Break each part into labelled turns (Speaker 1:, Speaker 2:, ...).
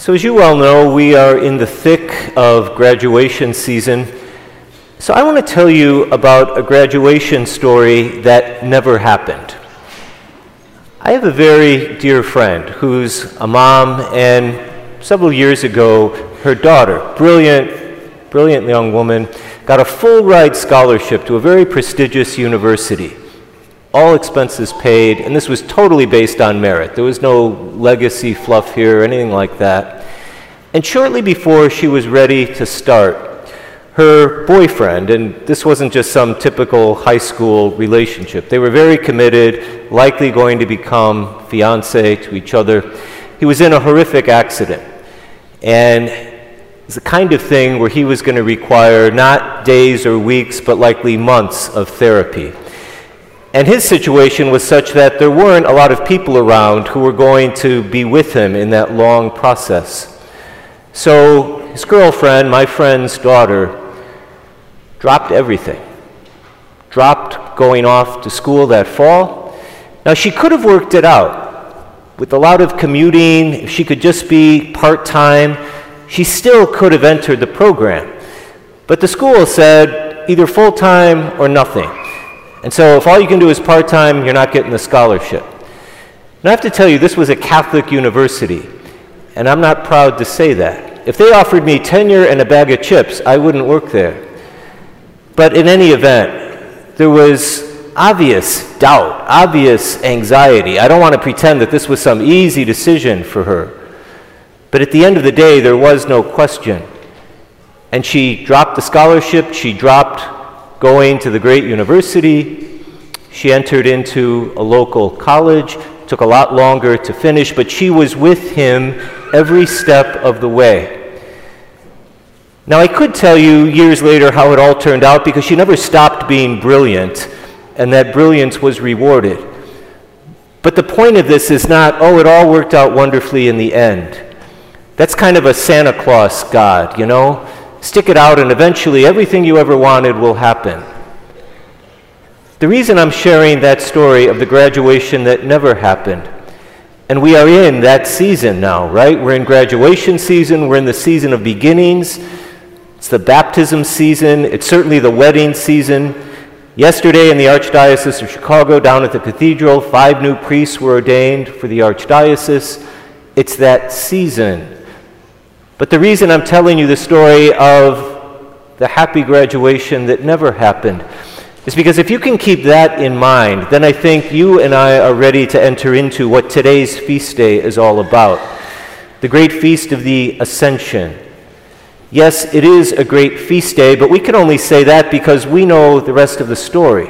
Speaker 1: So, as you well know, we are in the thick of graduation season. So, I want to tell you about a graduation story that never happened. I have a very dear friend who's a mom, and several years ago, her daughter, brilliant, brilliant young woman, got a full ride scholarship to a very prestigious university all expenses paid, and this was totally based on merit. There was no legacy fluff here or anything like that. And shortly before she was ready to start, her boyfriend, and this wasn't just some typical high school relationship, they were very committed, likely going to become fiance to each other. He was in a horrific accident. And it's the kind of thing where he was going to require not days or weeks, but likely months of therapy. And his situation was such that there weren't a lot of people around who were going to be with him in that long process. So his girlfriend, my friend's daughter, dropped everything, dropped going off to school that fall. Now, she could have worked it out. With a lot of commuting, if she could just be part time, she still could have entered the program. But the school said either full time or nothing. And so if all you can do is part time, you're not getting the scholarship. And I have to tell you, this was a Catholic university, and I'm not proud to say that. If they offered me tenure and a bag of chips, I wouldn't work there. But in any event, there was obvious doubt, obvious anxiety. I don't want to pretend that this was some easy decision for her. But at the end of the day, there was no question. And she dropped the scholarship, she dropped going to the great university. She entered into a local college. Took a lot longer to finish, but she was with him every step of the way. Now, I could tell you years later how it all turned out because she never stopped being brilliant, and that brilliance was rewarded. But the point of this is not, oh, it all worked out wonderfully in the end. That's kind of a Santa Claus God, you know? Stick it out, and eventually everything you ever wanted will happen. The reason I'm sharing that story of the graduation that never happened, and we are in that season now, right? We're in graduation season, we're in the season of beginnings. It's the baptism season, it's certainly the wedding season. Yesterday in the Archdiocese of Chicago, down at the cathedral, five new priests were ordained for the Archdiocese. It's that season. But the reason I'm telling you the story of the happy graduation that never happened is because if you can keep that in mind, then I think you and I are ready to enter into what today's feast day is all about the great feast of the Ascension. Yes, it is a great feast day, but we can only say that because we know the rest of the story.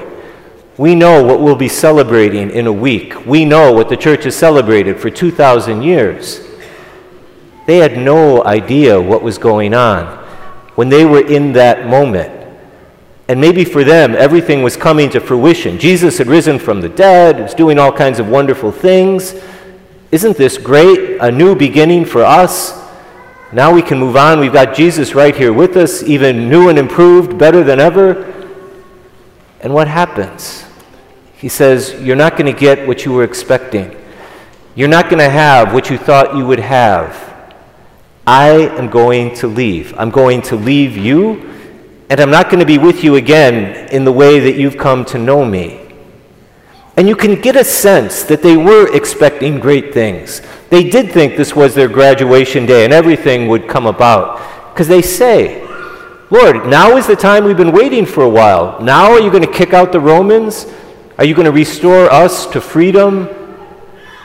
Speaker 1: We know what we'll be celebrating in a week. We know what the church has celebrated for 2,000 years. They had no idea what was going on when they were in that moment. And maybe for them, everything was coming to fruition. Jesus had risen from the dead, was doing all kinds of wonderful things. Isn't this great? A new beginning for us. Now we can move on. We've got Jesus right here with us, even new and improved, better than ever. And what happens? He says, You're not going to get what you were expecting. You're not going to have what you thought you would have. I am going to leave. I'm going to leave you, and I'm not going to be with you again in the way that you've come to know me. And you can get a sense that they were expecting great things. They did think this was their graduation day and everything would come about. Because they say, Lord, now is the time we've been waiting for a while. Now are you going to kick out the Romans? Are you going to restore us to freedom?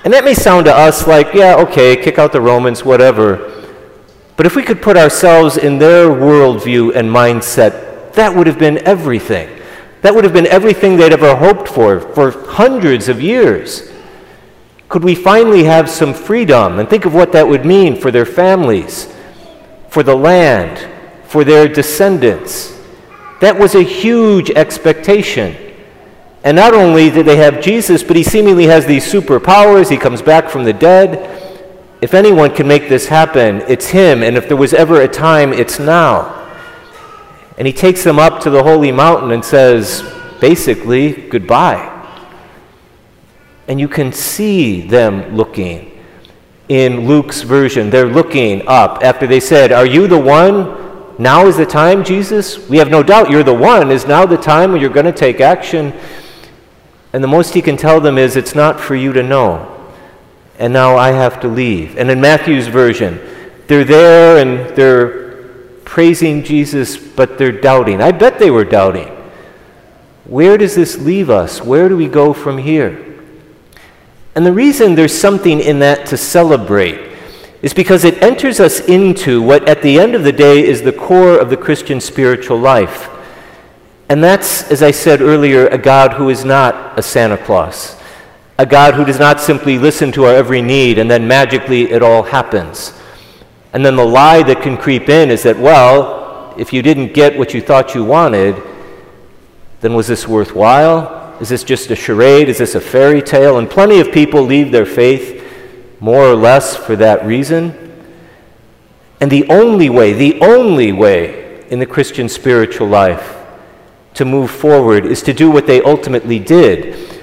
Speaker 1: And that may sound to us like, yeah, okay, kick out the Romans, whatever. But if we could put ourselves in their worldview and mindset, that would have been everything. That would have been everything they'd ever hoped for for hundreds of years. Could we finally have some freedom and think of what that would mean for their families, for the land, for their descendants? That was a huge expectation. And not only did they have Jesus, but he seemingly has these superpowers. He comes back from the dead. If anyone can make this happen, it's him. And if there was ever a time, it's now. And he takes them up to the holy mountain and says, basically, goodbye. And you can see them looking. in Luke's version. They're looking up after they said, Are you the one? Now is the time, Jesus? We have no doubt you're the one. Is now the time when you're going to take action? And the most he can tell them is, It's not for you to know. And now I have to leave. And in Matthew's version, they're there and they're praising Jesus, but they're doubting. I bet they were doubting. Where does this leave us? Where do we go from here? And the reason there's something in that to celebrate is because it enters us into what, at the end of the day, is the core of the Christian spiritual life. And that's, as I said earlier, a God who is not a Santa Claus, a God who does not simply listen to our every need and then magically it all happens. And then the lie that can creep in is that, well, if you didn't get what you thought you wanted, then was this worthwhile? Is this just a charade? Is this a fairy tale? And plenty of people leave their faith more or less for that reason. And the only way, the only way in the Christian spiritual life to move forward is to do what they ultimately did,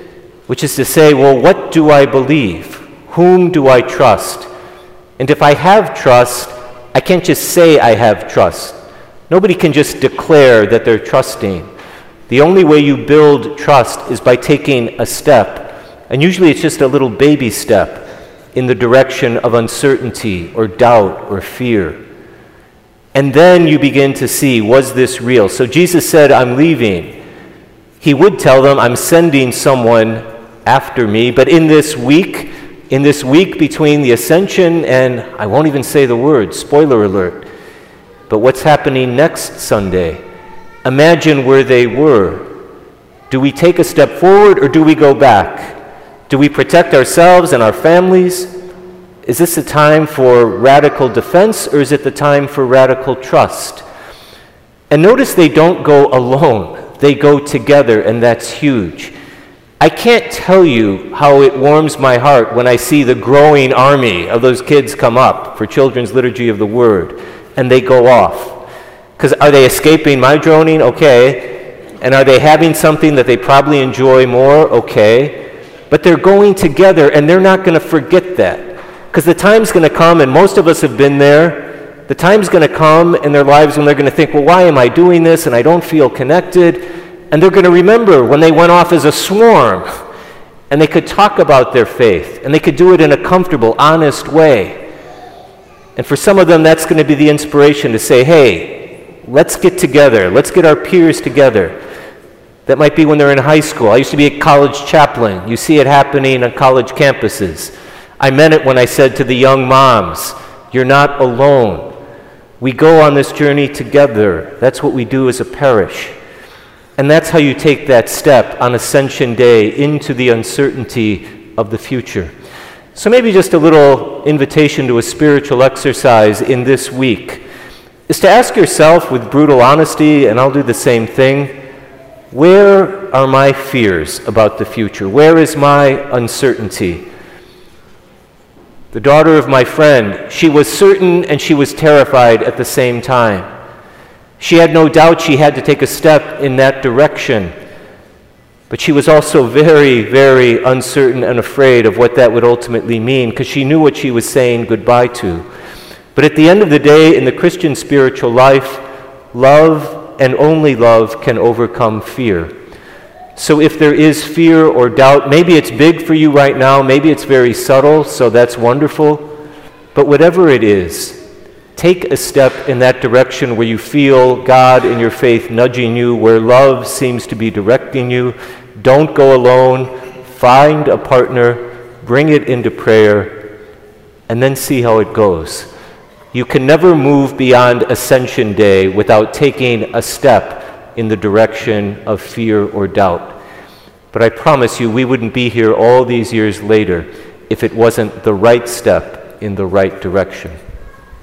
Speaker 1: which is to say, well, what do I believe? Whom do I trust? And if I have trust, I can't just say I have trust. Nobody can just declare that they're trusting. The only way you build trust is by taking a step, and usually it's just a little baby step in the direction of uncertainty or doubt or fear. And then you begin to see was this real? So Jesus said, I'm leaving. He would tell them, I'm sending someone after me, but in this week, in this week between the ascension and I won't even say the word, spoiler alert, but what's happening next Sunday? imagine where they were. Do we take a step forward or do we go back? Do we protect ourselves and our families? Is this a time for radical defense or is it the time for radical trust? And notice they don't go alone, they go together, and that's huge. I can't tell you how it warms my heart when I see the growing army of those kids come up for Children's Liturgy of the Word and they go off. Because are they escaping my droning? Okay. And are they having something that they probably enjoy more? Okay. But they're going together and they're not going to forget that. Because the time's going to come, and most of us have been there. The time's going to come in their lives when they're going to think, well, why am I doing this? And I don't feel connected. And they're going to remember when they went off as a swarm and they could talk about their faith and they could do it in a comfortable, honest way. And for some of them, that's going to be the inspiration to say, hey, Let's get together. Let's get our peers together. That might be when they're in high school. I used to be a college chaplain. You see it happening on college campuses. I meant it when I said to the young moms, You're not alone. We go on this journey together. That's what we do as a parish. And that's how you take that step on Ascension Day into the uncertainty of the future. So, maybe just a little invitation to a spiritual exercise in this week is to ask yourself with brutal honesty, and I'll do the same thing where are my fears about the future? Where is my uncertainty? The daughter of my friend, she was certain and she was terrified at the same time. She had no doubt she had to take a step in that direction. But she was also very, very uncertain and afraid of what that would ultimately mean because she knew what she was saying goodbye to. But at the end of the day, in the Christian spiritual life, love and only love can overcome fear. So if there is fear or doubt, maybe it's big for you right now, maybe it's very subtle, so that's wonderful. But whatever it is, take a step in that direction where you feel God in your faith nudging you, where love seems to be directing you. Don't go alone. Find a partner, bring it into prayer, and then see how it goes. You can never move beyond Ascension Day without taking a step in the direction of fear or doubt. But I promise you, we wouldn't be here all these years later if it wasn't the right step in the right direction.